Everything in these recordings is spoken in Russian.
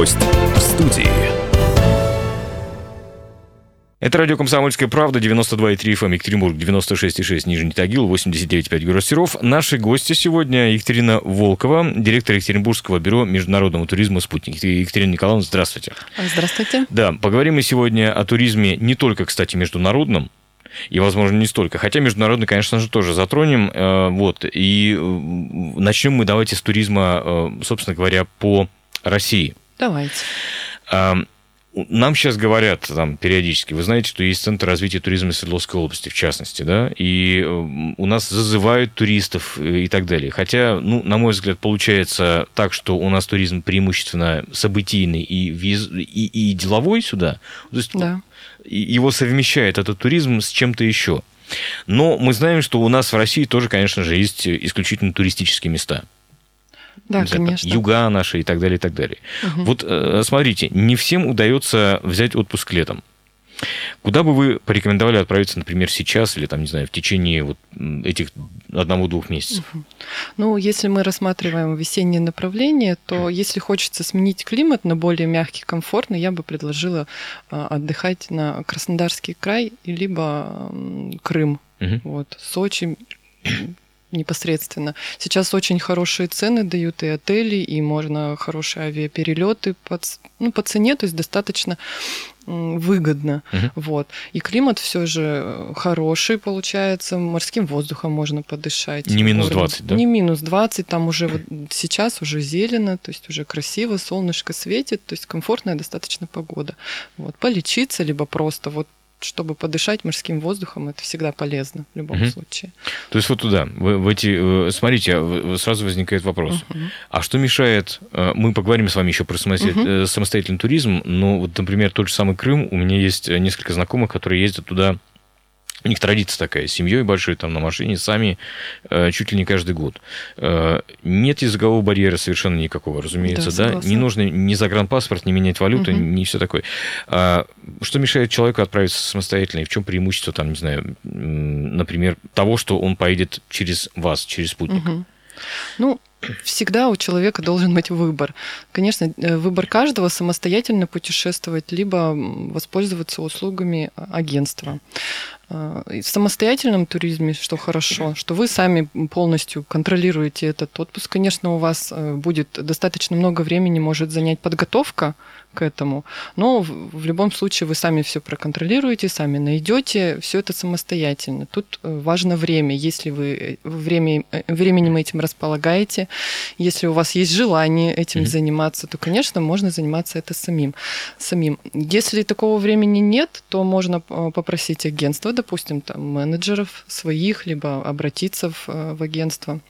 Гость в студии. Это радио «Комсомольская правда», 92,3 FM, Екатеринбург, 96,6 Нижний Тагил, 89,5 город Серов. Наши гости сегодня Екатерина Волкова, директор Екатеринбургского бюро международного туризма «Спутник». Екатерина Николаевна, здравствуйте. Здравствуйте. Да, поговорим мы сегодня о туризме не только, кстати, международном, и, возможно, не столько. Хотя международный, конечно же, тоже затронем. Э, вот. И э, начнем мы давайте с туризма, э, собственно говоря, по России. Давайте. Нам сейчас говорят там периодически, вы знаете, что есть Центр развития туризма Свердловской области, в частности, да, и у нас зазывают туристов и так далее. Хотя, ну, на мой взгляд, получается так, что у нас туризм преимущественно событийный и, виз... и, и деловой сюда. То есть да. его совмещает этот туризм с чем-то еще. Но мы знаем, что у нас в России тоже, конечно же, есть исключительно туристические места. Да, конечно. юга наши и так далее, и так далее. Угу. Вот э, смотрите, не всем удается взять отпуск летом. Куда бы вы порекомендовали отправиться, например, сейчас или там, не знаю, в течение вот этих одного-двух месяцев? Ну, если мы рассматриваем весеннее направление, то если хочется сменить климат на более мягкий, комфортный, я бы предложила а, отдыхать на Краснодарский край либо Крым. Угу. Вот, Сочи, непосредственно. Сейчас очень хорошие цены дают и отели, и можно хорошие авиаперелеты по, ну, по цене, то есть достаточно выгодно. Угу. Вот. И климат все же э, хороший получается, морским воздухом можно подышать. Не минус 20, да? Не минус 20, там уже вот сейчас уже зелено, то есть уже красиво, солнышко светит, то есть комфортная достаточно погода. Вот. Полечиться, либо просто вот чтобы подышать морским воздухом, это всегда полезно в любом угу. случае. То есть вот туда, в, в эти, э, смотрите, сразу возникает вопрос, угу. а что мешает? Э, мы поговорим с вами еще про самостоятельный, угу. самостоятельный туризм, но вот, например, тот же самый Крым, у меня есть несколько знакомых, которые ездят туда у них традиция такая, с семьей большой, там на машине, сами, э, чуть ли не каждый год. Э, нет языкового барьера совершенно никакого, разумеется, да? да? Не нужно ни загранпаспорт, ни менять валюту, угу. ни все такое. А, что мешает человеку отправиться самостоятельно? И в чем преимущество, там, не знаю, например, того, что он поедет через вас, через спутник? Угу. Ну, всегда у человека должен быть выбор. Конечно, э, выбор каждого самостоятельно путешествовать, либо воспользоваться услугами агентства. Э, в самостоятельном туризме, что хорошо, что вы сами полностью контролируете этот отпуск. Конечно, у вас э, будет достаточно много времени, может занять подготовка к этому, но в любом случае вы сами все проконтролируете, сами найдете, все это самостоятельно. Тут э, важно время. Если вы время, временем этим располагаете, если у вас есть желание этим mm-hmm. заниматься, то, конечно, можно заниматься это самим. самим. Если такого времени нет, то можно попросить агентство допустим, там, менеджеров своих, либо обратиться в, э, в агентство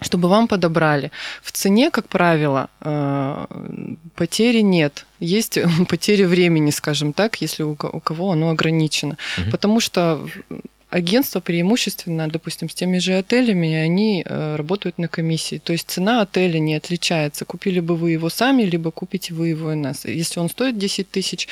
чтобы вам подобрали. В цене, как правило, э, потери нет. Есть потери времени, скажем так, если у кого оно ограничено. Угу. Потому что агентства преимущественно, допустим, с теми же отелями, они э, работают на комиссии. То есть цена отеля не отличается. Купили бы вы его сами, либо купите вы его у нас. Если он стоит 10 тысяч,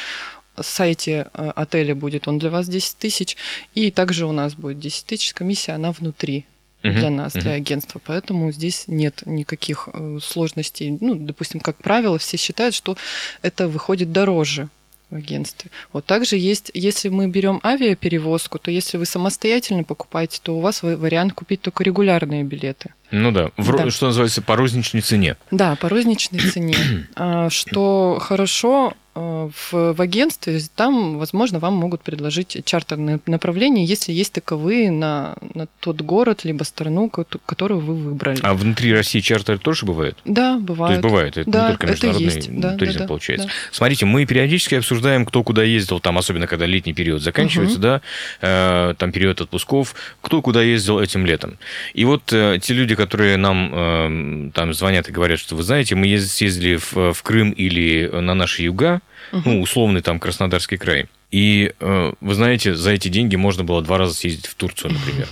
сайте э, отеля будет он для вас 10 тысяч, и также у нас будет 10 тысяч, комиссия, она внутри для нас, для агентства. Поэтому здесь нет никаких э, сложностей. Ну, допустим, как правило, все считают, что это выходит дороже в агентстве. Вот также есть, если мы берем авиаперевозку, то если вы самостоятельно покупаете, то у вас вариант купить только регулярные билеты. Ну да, в, да. что называется, по розничной цене. Да, по розничной цене. А, что хорошо, в, в агентстве, там, возможно, вам могут предложить чартерные направления, если есть таковые на, на тот город либо страну, которую вы выбрали. А внутри России чартеры тоже бывают? Да, бывают. То есть бывает, это да, не только международный есть. Да, туризм да, да, получается. Да. Смотрите, мы периодически обсуждаем, кто куда ездил, там, особенно когда летний период заканчивается, угу. да, э, там период отпусков, кто куда ездил этим летом. И вот э, те люди, которые нам э, там звонят и говорят, что вы знаете, мы съездили в, в Крым или на наши юга, угу. ну, условный там Краснодарский край. И, э, вы знаете, за эти деньги можно было два раза съездить в Турцию, например.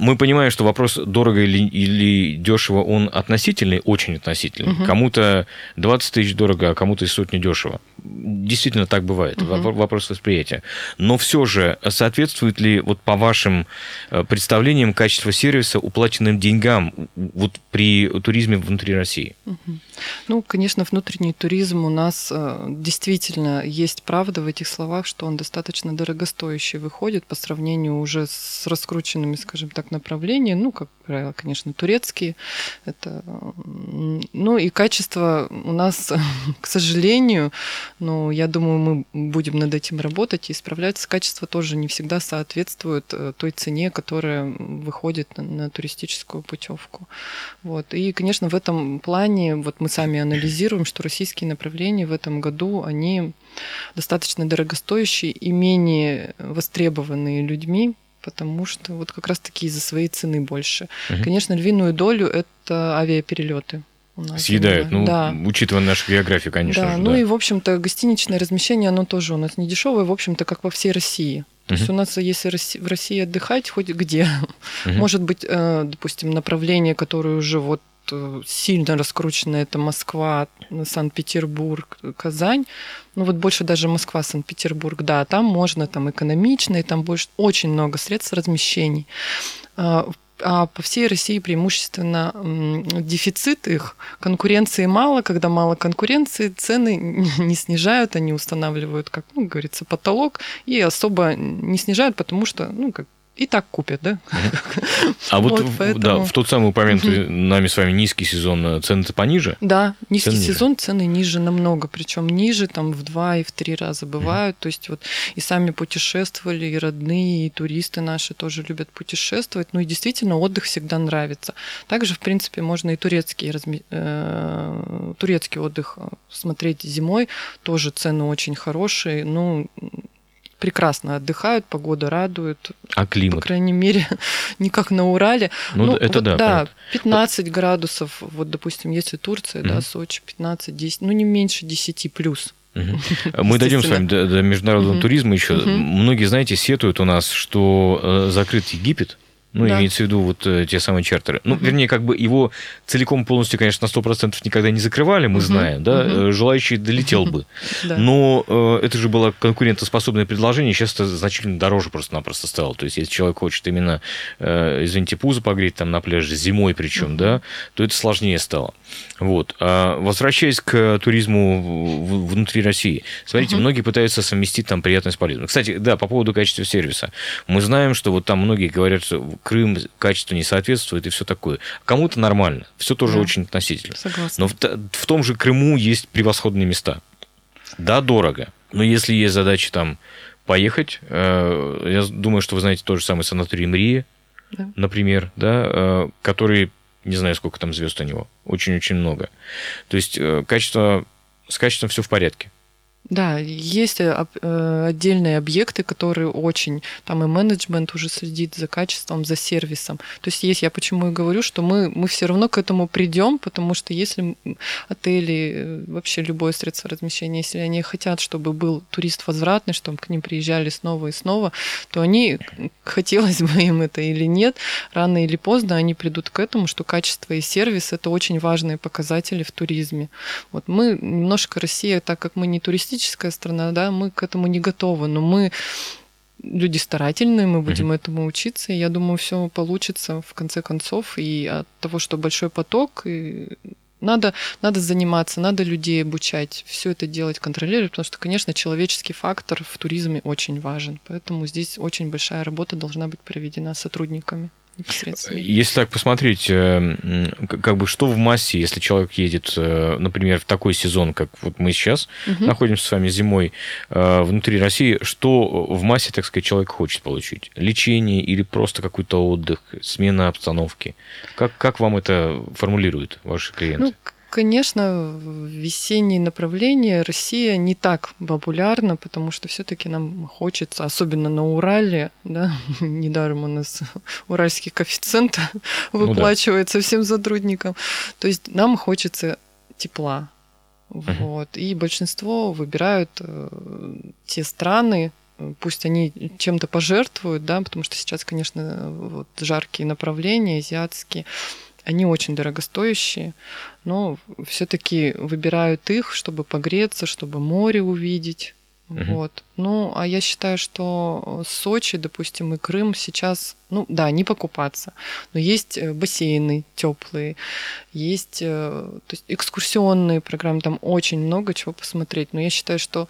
Мы понимаем, что вопрос дорого или, или дешево, он относительный, очень относительный. Угу. Кому-то 20 тысяч дорого, а кому-то и сотни дешево. Действительно так бывает, угу. вопрос восприятия. Но все же, соответствует ли, вот по вашим э, представлениям, качество сервиса уплаченным деньгам вот при туризме внутри России? Угу. Ну, конечно, внутренний туризм у нас э, действительно есть правда в этих словах, что он достаточно дорогостоящий выходит по сравнению уже с раскрученными, скажем так, направлениями, ну, как правило, конечно, турецкие. Это, ну, и качество у нас, к сожалению, ну, я думаю, мы будем над этим работать и исправляться. Качество тоже не всегда соответствует э, той цене, которая выходит на, на туристическую путевку. Вот. И, конечно, в этом плане вот мы сами анализируем, что российские направления в этом году, они достаточно дорогостоящие и менее востребованные людьми, потому что вот как раз-таки из-за своей цены больше. Угу. Конечно, львиную долю это авиаперелеты. Съедают, ну, да. учитывая нашу географию, конечно. Да, же, ну да. и, в общем-то, гостиничное размещение, оно тоже у нас не дешевое, в общем-то, как во всей России. То есть у нас, если в России отдыхать, хоть где, может быть, э, допустим, направление, которое уже вот Э, сильно раскручена это Москва, Санкт-Петербург, Казань. Ну вот больше даже Москва, Санкт-Петербург, да, там можно, там экономично, и там больше очень много средств размещений. А, по всей России преимущественно дефицит их, конкуренции мало, когда мало конкуренции, цены не снижают, они устанавливают, как ну, говорится, потолок и особо не снижают, потому что, ну, как и так купят, да? А вот, вот поэтому... да, в тот самый упомянутый угу. нами с вами низкий сезон э, цены-то пониже? Да, низкий цены сезон ниже. цены ниже намного, причем ниже там в два и в три раза бывают. Угу. То есть вот и сами путешествовали, и родные, и туристы наши тоже любят путешествовать. Ну и действительно отдых всегда нравится. Также, в принципе, можно и турецкий, разми... э, турецкий отдых э, смотреть зимой. Тоже цены очень хорошие. Ну, прекрасно отдыхают, погода радует. А климат? По крайней мере, не как на Урале. Ну, ну это вот, да. Да, 15 вот. градусов, вот, допустим, если Турция, угу. да, Сочи, 15-10, ну, не меньше 10 плюс. Мы дойдем с вами до, до международного угу. туризма еще. Угу. Многие, знаете, сетуют у нас, что э, закрыт Египет. Ну, да. имеется в виду вот э, те самые чартеры. Ну, угу. вернее, как бы его целиком полностью, конечно, на 100% никогда не закрывали, мы угу. знаем, да, угу. желающий долетел бы. Но э, это же было конкурентоспособное предложение, сейчас это значительно дороже просто-напросто стало. То есть, если человек хочет именно, э, извините, пузо погреть там на пляже зимой причем, да, то это сложнее стало. Вот. А возвращаясь к туризму внутри России. Смотрите, многие пытаются совместить там приятное с полезным. Кстати, да, по поводу качества сервиса. Мы знаем, что вот там многие говорят, что Крым качеству не соответствует и все такое. Кому-то нормально, все тоже да. очень относительно. Согласна. Но в, в том же Крыму есть превосходные места. Да, дорого, но если есть задача там поехать, э, я думаю, что вы знаете тот же самый санаторий Мрия, да. например, да, э, который, не знаю, сколько там звезд у него, очень-очень много. То есть э, качество, с качеством все в порядке. Да, есть э, э, отдельные объекты, которые очень, там и менеджмент уже следит за качеством, за сервисом. То есть есть, я почему и говорю, что мы, мы все равно к этому придем, потому что если отели, э, вообще любое средство размещения, если они хотят, чтобы был турист возвратный, чтобы к ним приезжали снова и снова, то они, хотелось бы им это или нет, рано или поздно они придут к этому, что качество и сервис – это очень важные показатели в туризме. Вот мы немножко Россия, так как мы не туристические, туристическая страна, да, мы к этому не готовы, но мы люди старательные, мы будем mm-hmm. этому учиться, и я думаю, все получится в конце концов, и от того, что большой поток, и надо, надо заниматься, надо людей обучать, все это делать, контролировать, потому что, конечно, человеческий фактор в туризме очень важен. Поэтому здесь очень большая работа должна быть проведена сотрудниками непосредственно. Если так посмотреть, э, как бы что в массе, если человек едет, э, например, в такой сезон, как вот мы сейчас угу. находимся с вами зимой э, внутри России, что в массе, так сказать, человек хочет получить? Лечение или просто какой-то отдых, смена обстановки? Как, как вам это формулируют ваши клиенты? Ну, Конечно, весенние направления Россия не так популярна, потому что все-таки нам хочется, особенно на Урале, да, недаром у нас уральский коэффициент выплачивается ну, да. всем сотрудникам. То есть нам хочется тепла. Uh-huh. Вот. И большинство выбирают э, те страны, пусть они чем-то пожертвуют, да, потому что сейчас, конечно, вот жаркие направления, азиатские, Они очень дорогостоящие, но все-таки выбирают их, чтобы погреться, чтобы море увидеть. Угу. Вот. Ну, а я считаю, что Сочи, допустим, и Крым сейчас, ну да, не покупаться, но есть э, бассейны теплые, есть э, то есть экскурсионные программы, там очень много чего посмотреть. Но я считаю, что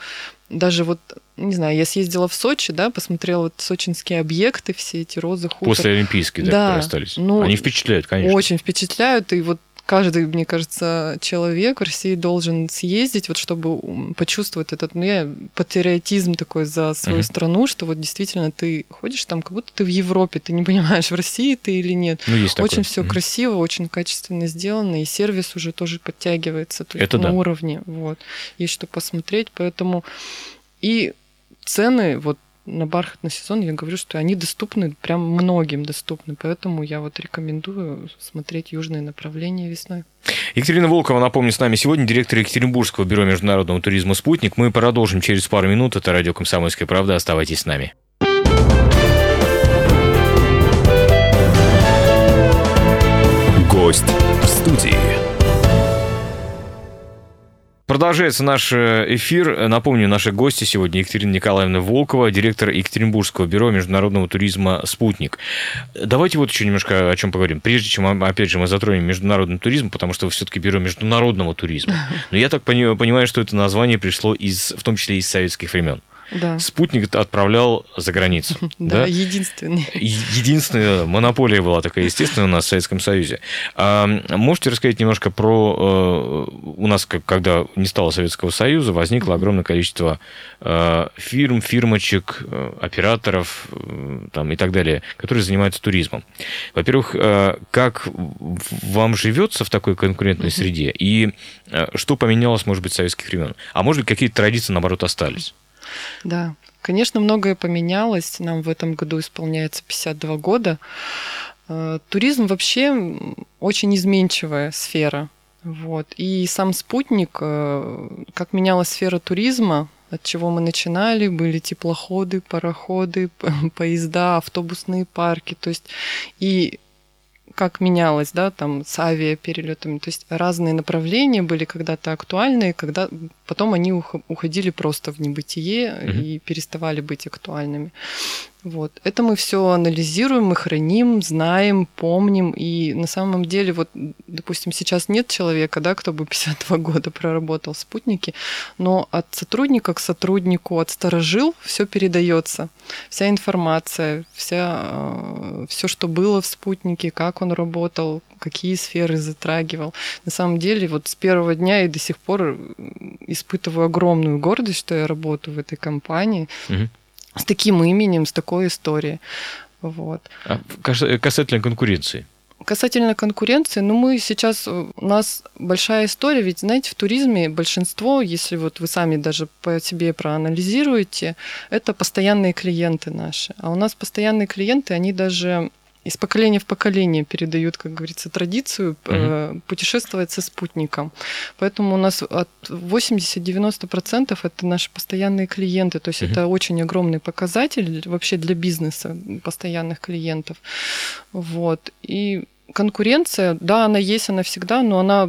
даже вот, не знаю, я съездила в Сочи, да, посмотрела вот сочинские объекты, все эти розы, хутор. После Олимпийские, да, да остались. Ну, Они впечатляют, конечно. Очень впечатляют, и вот каждый, мне кажется, человек в России должен съездить, вот чтобы почувствовать этот, ну, я патриотизм такой за свою uh-huh. страну, что вот действительно ты ходишь там, как будто ты в Европе, ты не понимаешь, в России ты или нет. Ну, есть очень все uh-huh. красиво, очень качественно сделано, и сервис уже тоже подтягивается то Это на да. уровне. Вот. Есть что посмотреть, поэтому и цены, вот на бархатный сезон я говорю, что они доступны, прям многим доступны. Поэтому я вот рекомендую смотреть южные направления весной. Екатерина Волкова, напомню, с нами сегодня директор Екатеринбургского бюро международного туризма «Спутник». Мы продолжим через пару минут. Это радио «Комсомольская правда». Оставайтесь с нами. Гость в студии. Продолжается наш э, эфир. Напомню, наши гости сегодня Екатерина Николаевна Волкова, директор Екатеринбургского бюро международного туризма «Спутник». Давайте вот еще немножко о чем поговорим. Прежде чем, опять же, мы затронем международный туризм, потому что вы все-таки бюро международного туризма. Но я так понимаю, что это название пришло из, в том числе из советских времен да. спутник отправлял за границу. Да, единственный. Единственная монополия была такая, естественно, у нас в Советском Союзе. А можете рассказать немножко про... Э, у нас, когда не стало Советского Союза, возникло огромное количество э, фирм, фирмочек, э, операторов там, и так далее, которые занимаются туризмом. Во-первых, как вам живется в такой конкурентной среде? И что поменялось, может быть, с советских времен? А может быть, какие-то традиции, наоборот, остались? Да, конечно, многое поменялось. Нам в этом году исполняется 52 года. Э, туризм вообще очень изменчивая сфера. Вот. И сам спутник, э, как менялась сфера туризма, от чего мы начинали, были теплоходы, пароходы, поезда, автобусные парки. То есть и как менялось, да, там с авиаперелетами. То есть разные направления были когда-то актуальные, когда потом они уходили просто в небытие угу. и переставали быть актуальными. Вот. Это мы все анализируем, мы храним, знаем, помним. И на самом деле, вот, допустим, сейчас нет человека, да, кто бы 52 года проработал в спутнике, но от сотрудника к сотруднику, от сторожил все передается. Вся информация, вся, э, все, что было в спутнике, как он работал, какие сферы затрагивал. На самом деле, вот с первого дня и до сих пор испытываю огромную гордость, что я работаю в этой компании. Угу с таким именем, с такой историей. Вот. А касательно конкуренции? Касательно конкуренции, ну мы сейчас, у нас большая история, ведь, знаете, в туризме большинство, если вот вы сами даже по себе проанализируете, это постоянные клиенты наши. А у нас постоянные клиенты, они даже из поколения в поколение передают, как говорится, традицию угу. путешествовать со спутником. Поэтому у нас от 80-90% это наши постоянные клиенты. То есть угу. это очень огромный показатель вообще для бизнеса постоянных клиентов. Вот. И конкуренция, да, она есть, она всегда, но она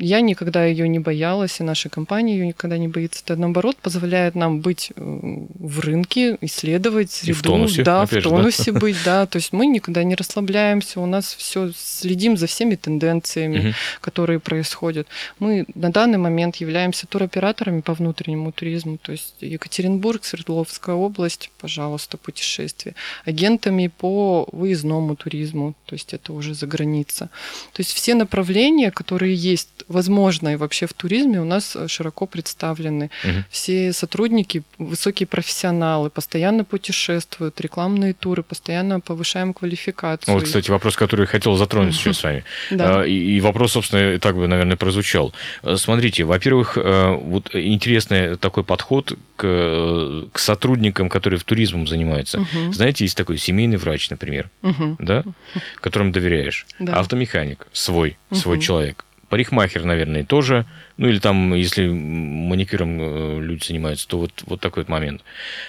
я никогда ее не боялась, и наша компания ее никогда не боится. Это, наоборот, позволяет нам быть э, в рынке, исследовать среду. И в тонусе. Да, в тонусе да? быть, да. То есть мы никогда не расслабляемся, у нас все следим за всеми тенденциями, угу. которые происходят. Мы на данный момент являемся туроператорами по внутреннему туризму, то есть Екатеринбург, Свердловская область, пожалуйста, путешествие. Агентами по выездному туризму, то есть это уже за граница. То есть все направления, которые есть возможно, и вообще в туризме у нас э, широко представлены. Угу. Все сотрудники, высокие профессионалы, постоянно путешествуют, рекламные туры, постоянно повышаем квалификацию. Вот, кстати, вопрос, который я хотел затронуть сейчас с вами. Да. А, и вопрос, собственно, так бы, наверное, прозвучал. Э, смотрите, во-первых, э, вот интересный такой подход к, к сотрудникам, которые в туризмом занимаются. Угу. Знаете, есть такой семейный врач, например, угу. да, которому доверяешь. Да. Автомеханик свой, свой угу. человек парикмахер, наверное, тоже. Ну, или там, если маникюром э, люди занимаются, то вот, вот такой вот момент.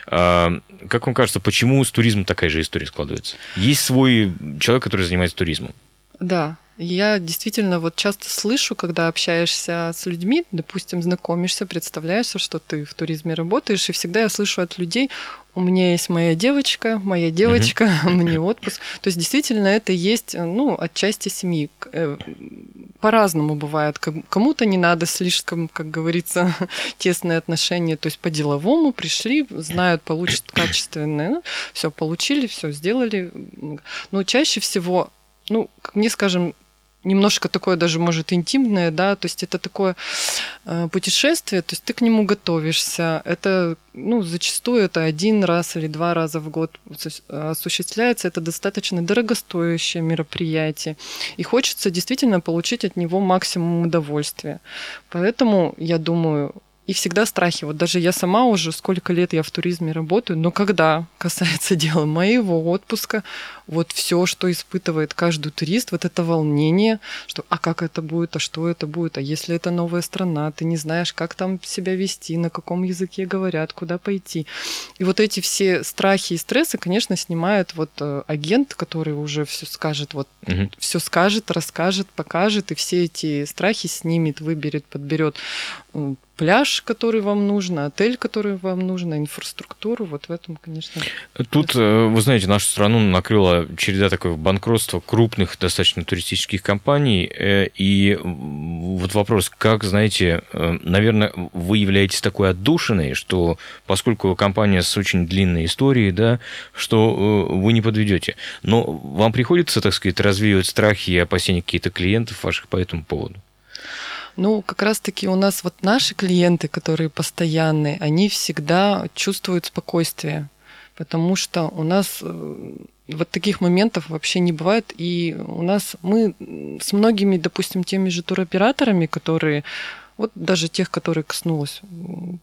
А, как вам кажется, почему с туризмом такая же история складывается? Есть свой человек, который занимается туризмом? Да, Я действительно вот часто слышу, когда общаешься с людьми, допустим, знакомишься, представляешься, что ты в туризме работаешь, и всегда я слышу от людей, у меня есть моя девочка, моя девочка, uh-huh. мне отпуск. То есть действительно это есть, ну, отчасти семьи. Э, по-разному бывает. Кому-то не надо слишком, как говорится, тесные отношения. То есть по-деловому пришли, знают, получат качественное. Ну, все получили, все сделали. Но чаще всего ну, как мне, скажем, немножко такое даже, может, интимное, да, то есть это такое э, путешествие, то есть ты к нему готовишься, это, ну, зачастую это один раз или два раза в год осуществляется, это достаточно дорогостоящее мероприятие, и хочется действительно получить от него максимум удовольствия. Поэтому, я думаю, и всегда страхи. Вот даже я сама уже сколько лет я в туризме работаю, но когда касается дела моего отпуска, вот все, что испытывает каждый турист, вот это волнение, что а как это будет, а что это будет, а если это новая страна, ты не знаешь, как там себя вести, на каком языке говорят, куда пойти. И вот эти все страхи и стрессы, конечно, снимает вот э, агент, который уже все скажет, вот угу. все скажет, расскажет, покажет, и все эти страхи снимет, выберет, подберет пляж, который вам нужно, отель, который вам нужно, инфраструктуру. Вот в этом, конечно. Тут, э, вы знаете, нашу страну накрыла череда такого банкротства крупных достаточно туристических компаний. Э, и вот вопрос, как, знаете, э, наверное, вы являетесь такой отдушиной, что поскольку компания с очень длинной историей, да, что вы не подведете. Но вам приходится, так сказать, развеивать страхи и опасения каких-то клиентов ваших по этому поводу? Ну, как раз-таки у нас вот наши клиенты, которые постоянные, они всегда чувствуют спокойствие, потому что у нас вот таких моментов вообще не бывает. И у нас мы с многими, допустим, теми же туроператорами, которые вот даже тех, которые коснулось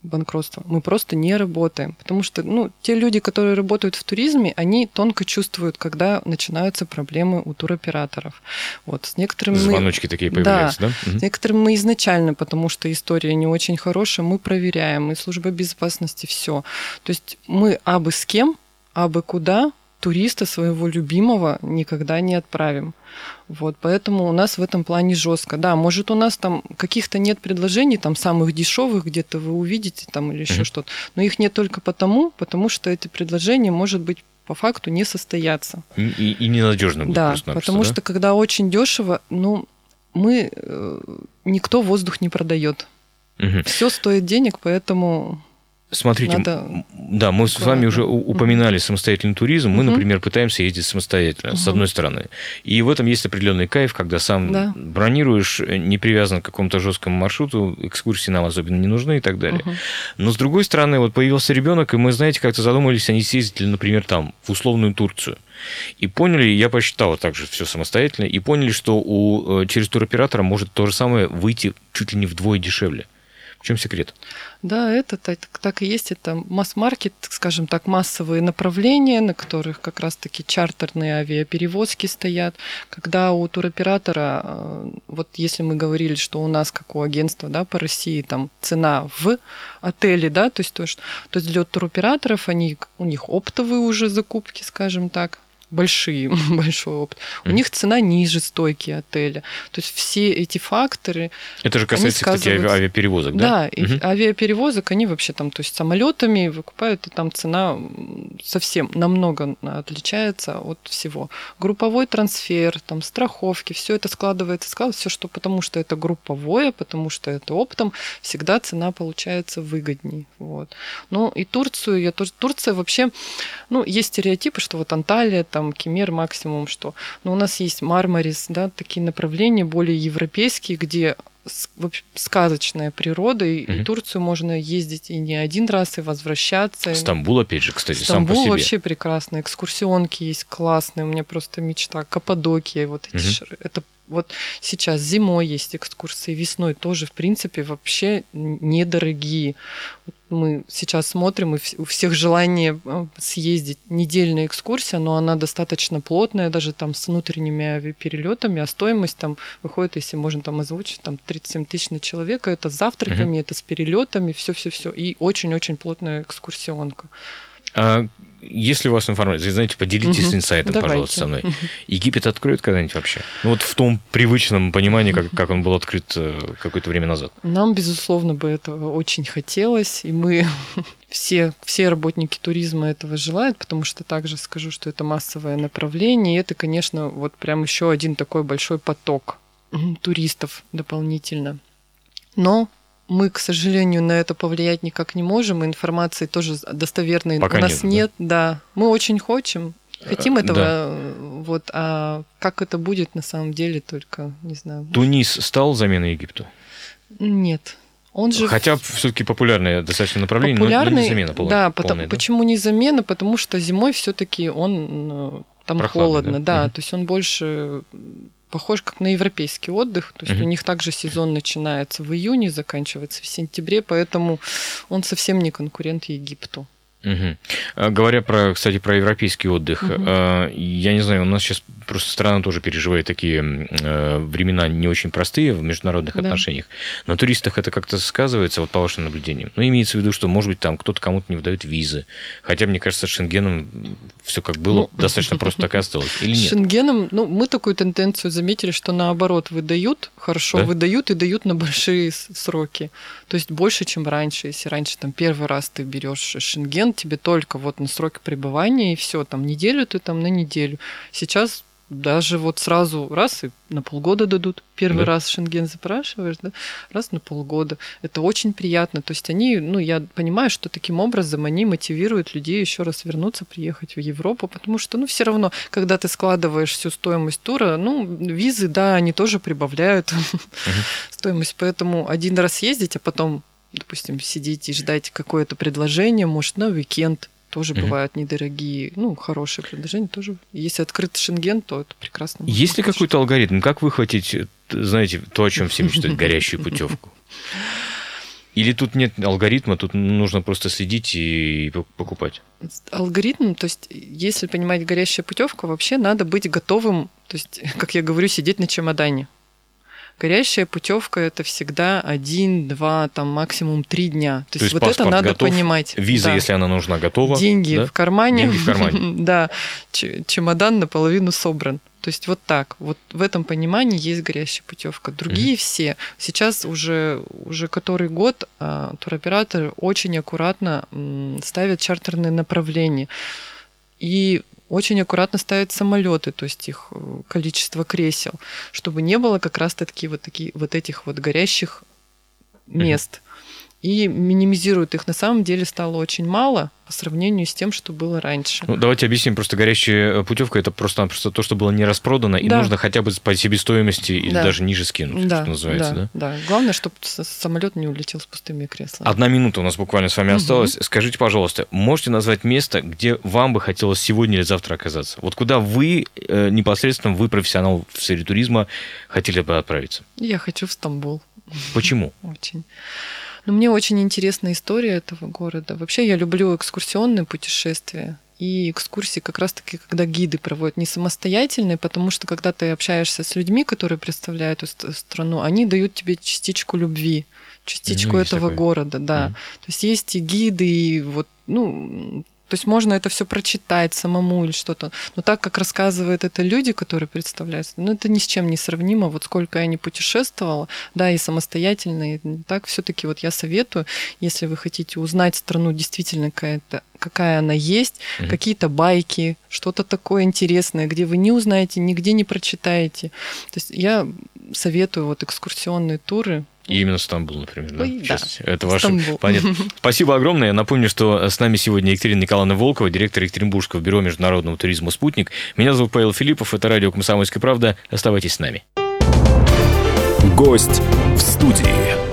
банкротства, мы просто не работаем. Потому что ну, те люди, которые работают в туризме, они тонко чувствуют, когда начинаются проблемы у туроператоров. Вот, с некоторыми Звоночки мы... такие появляются, да? да? С некоторыми мы изначально, потому что история не очень хорошая, мы проверяем, и служба безопасности, все. То есть мы абы с кем, абы куда, туриста своего любимого никогда не отправим. Вот, поэтому у нас в этом плане жестко. Да, может, у нас там каких-то нет предложений, там самых дешевых где-то вы увидите там или еще mm-hmm. что-то, но их нет только потому, потому что эти предложения, может быть, по факту не состоятся. И, и, и ненадежно будет Да, потому да? что когда очень дешево, ну, мы э, никто воздух не продает. Угу. Все стоит денег, поэтому Смотрите, Надо... да, мы с вами уже упоминали самостоятельный туризм. Мы, угу. например, пытаемся ездить самостоятельно, угу. с одной стороны. И в этом есть определенный кайф, когда сам да. бронируешь, не привязан к какому-то жесткому маршруту, экскурсии нам особенно не нужны и так далее. Угу. Но с другой стороны, вот появился ребенок, и мы, знаете, как-то задумались, они съездили, например, там, в условную Турцию. И поняли, я посчитал также все самостоятельно, и поняли, что у, э, через туроператора может то же самое выйти чуть ли не вдвое дешевле. В чем секрет? Да, это так, так и есть. Это масс-маркет, скажем так, массовые направления, на которых как раз-таки чартерные авиаперевозки стоят. Когда у туроператора, э, вот если мы говорили, что у нас, как у агентства да, по России, там цена в отеле, да, то есть, то, есть для туроператоров они, у них оптовые уже закупки, скажем так, большие, большой опыт. Mm. У них цена ниже стойки отеля. То есть все эти факторы. Это же касается, кстати, авиаперевозок, да? Да, mm-hmm. авиаперевозок, они вообще там, то есть самолетами выкупают, и там цена совсем намного отличается от всего. Групповой трансфер, там страховки, все это складывается, складывается, все, что потому что это групповое, потому что это оптом, всегда цена получается выгодней. Вот. Ну и Турцию, я тоже, Турция вообще, ну, есть стереотипы, что вот Анталия, там Кемер максимум что. Но у нас есть Мармарис, да, такие направления более европейские, где сказочная природа, и, угу. и Турцию можно ездить и не один раз, и возвращаться. Стамбул, опять же, кстати, Стамбул сам по себе. вообще прекрасно, экскурсионки есть классные, у меня просто мечта. Каппадокия, вот эти угу. шары. Это вот сейчас зимой есть экскурсии, весной тоже, в принципе, вообще недорогие. Мы сейчас смотрим, и у всех желание э, съездить. Недельная экскурсия, но она достаточно плотная, даже там с внутренними авиаперелетами, а стоимость там выходит, если можно там озвучить, там 37 тысяч на человека. Это с завтраками, uh-huh. это с перелетами, все-все-все. И очень-очень плотная экскурсионка. А если у вас информация, знаете, поделитесь угу. инсайтом, Давайте. пожалуйста, со мной. Египет откроют когда-нибудь вообще? Ну, вот в том привычном понимании, как, как он был открыт э, какое-то время назад. Нам, безусловно, бы этого очень хотелось, и мы все, все работники туризма этого желают, потому что также скажу, что это массовое направление, и это, конечно, вот прям еще один такой большой поток туристов дополнительно. Но мы, к сожалению, на это повлиять никак не можем. Информации тоже достоверной Пока у нас нет. нет. Да? да, мы очень хотим, хотим э, этого, да. вот, а как это будет на самом деле, только не знаю. Тунис стал заменой Египту? Нет. Он же Хотя все-таки популярное достаточно направление, популярный, но не замена полная. Да, потому, да, почему не замена? Потому что зимой все-таки он э, там холодно, да, да угу. то есть он больше похож как на европейский отдых. То есть угу. у них также сезон начинается в июне, заканчивается в сентябре, поэтому он совсем не конкурент Египту. Угу. Говоря про, кстати, про европейский отдых, угу. я не знаю, у нас сейчас просто страна тоже переживает такие э, времена не очень простые в международных да. отношениях. На туристах это как-то сказывается, вот по вашим наблюдениям. Ну, имеется в виду, что, может быть, там кто-то кому-то не выдает визы. Хотя, мне кажется, с Шенгеном все как было, ну, достаточно просто так и осталось. Или нет? С Шенгеном, ну, мы такую тенденцию заметили, что наоборот выдают, хорошо да? выдают и дают на большие сроки. То есть больше, чем раньше. Если раньше там первый раз ты берешь Шенген, тебе только вот на сроки пребывания, и все, там неделю ты там на неделю. Сейчас даже вот сразу раз и на полгода дадут. Первый да. раз Шенген запрашиваешь, да, раз на полгода. Это очень приятно. То есть они, ну, я понимаю, что таким образом они мотивируют людей еще раз вернуться, приехать в Европу, потому что, ну, все равно, когда ты складываешь всю стоимость тура, ну, визы, да, они тоже прибавляют угу. стоимость. Поэтому один раз ездить, а потом допустим, сидите и ждать какое-то предложение, может, на уикенд, тоже mm-hmm. бывают недорогие, ну, хорошие предложения тоже. Если открыт шенген, то это прекрасно. Есть ли какой-то алгоритм, как выхватить, знаете, то, о чем все мечтают, горящую путевку? Или тут нет алгоритма, тут нужно просто следить и покупать? Алгоритм, то есть, если понимать горящая путевка, вообще надо быть готовым, то есть, как я говорю, сидеть на чемодане. Горящая путевка это всегда один, два, там максимум три дня. То, То есть, есть вот это надо готов, понимать. Виза, да. если она нужна, готова. Деньги да? в кармане. Деньги в кармане. да, чемодан наполовину собран. То есть вот так, вот в этом понимании есть горящая путевка. Другие mm-hmm. все сейчас уже уже который год а, туроператоры очень аккуратно м, ставят чартерные направления. И очень аккуратно ставят самолеты, то есть их э, количество кресел, чтобы не было как раз-таки вот, такие, вот этих вот горящих мест. И минимизируют их. На самом деле стало очень мало по сравнению с тем, что было раньше. Ну, давайте объясним. Просто горящая путевка это просто, просто то, что было не распродано, и да. нужно хотя бы по себестоимости или да. даже ниже скинуть, да. что называется. Да, да? да. Главное, чтобы самолет не улетел с пустыми креслами. Одна минута у нас буквально с вами угу. осталась. Скажите, пожалуйста, можете назвать место, где вам бы хотелось сегодня или завтра оказаться? Вот куда вы, э, непосредственно вы, профессионал в сфере туризма, хотели бы отправиться? Я хочу в Стамбул. Почему? Очень. Но мне очень интересна история этого города. Вообще я люблю экскурсионные путешествия. И экскурсии как раз-таки, когда гиды проводят не самостоятельные, потому что когда ты общаешься с людьми, которые представляют эту страну, они дают тебе частичку любви, частичку ну, этого такое. города, да. Mm. То есть есть и гиды, и вот, ну, то есть можно это все прочитать самому или что-то. Но так как рассказывают это люди, которые представляются, ну это ни с чем не сравнимо. Вот сколько я не путешествовала, да, и самостоятельно, и так все-таки вот я советую, если вы хотите узнать страну действительно какая-то какая она есть, mm-hmm. какие-то байки, что-то такое интересное, где вы не узнаете, нигде не прочитаете. То есть я советую вот экскурсионные туры и именно Стамбул, например. Да? Ой, да. Это ваше... Понятно. Спасибо огромное. Я напомню, что с нами сегодня Екатерина Николаевна Волкова, директор Екатеринбургского бюро международного туризма «Спутник». Меня зовут Павел Филиппов. Это радио «Комсомольская правда». Оставайтесь с нами. Гость в студии.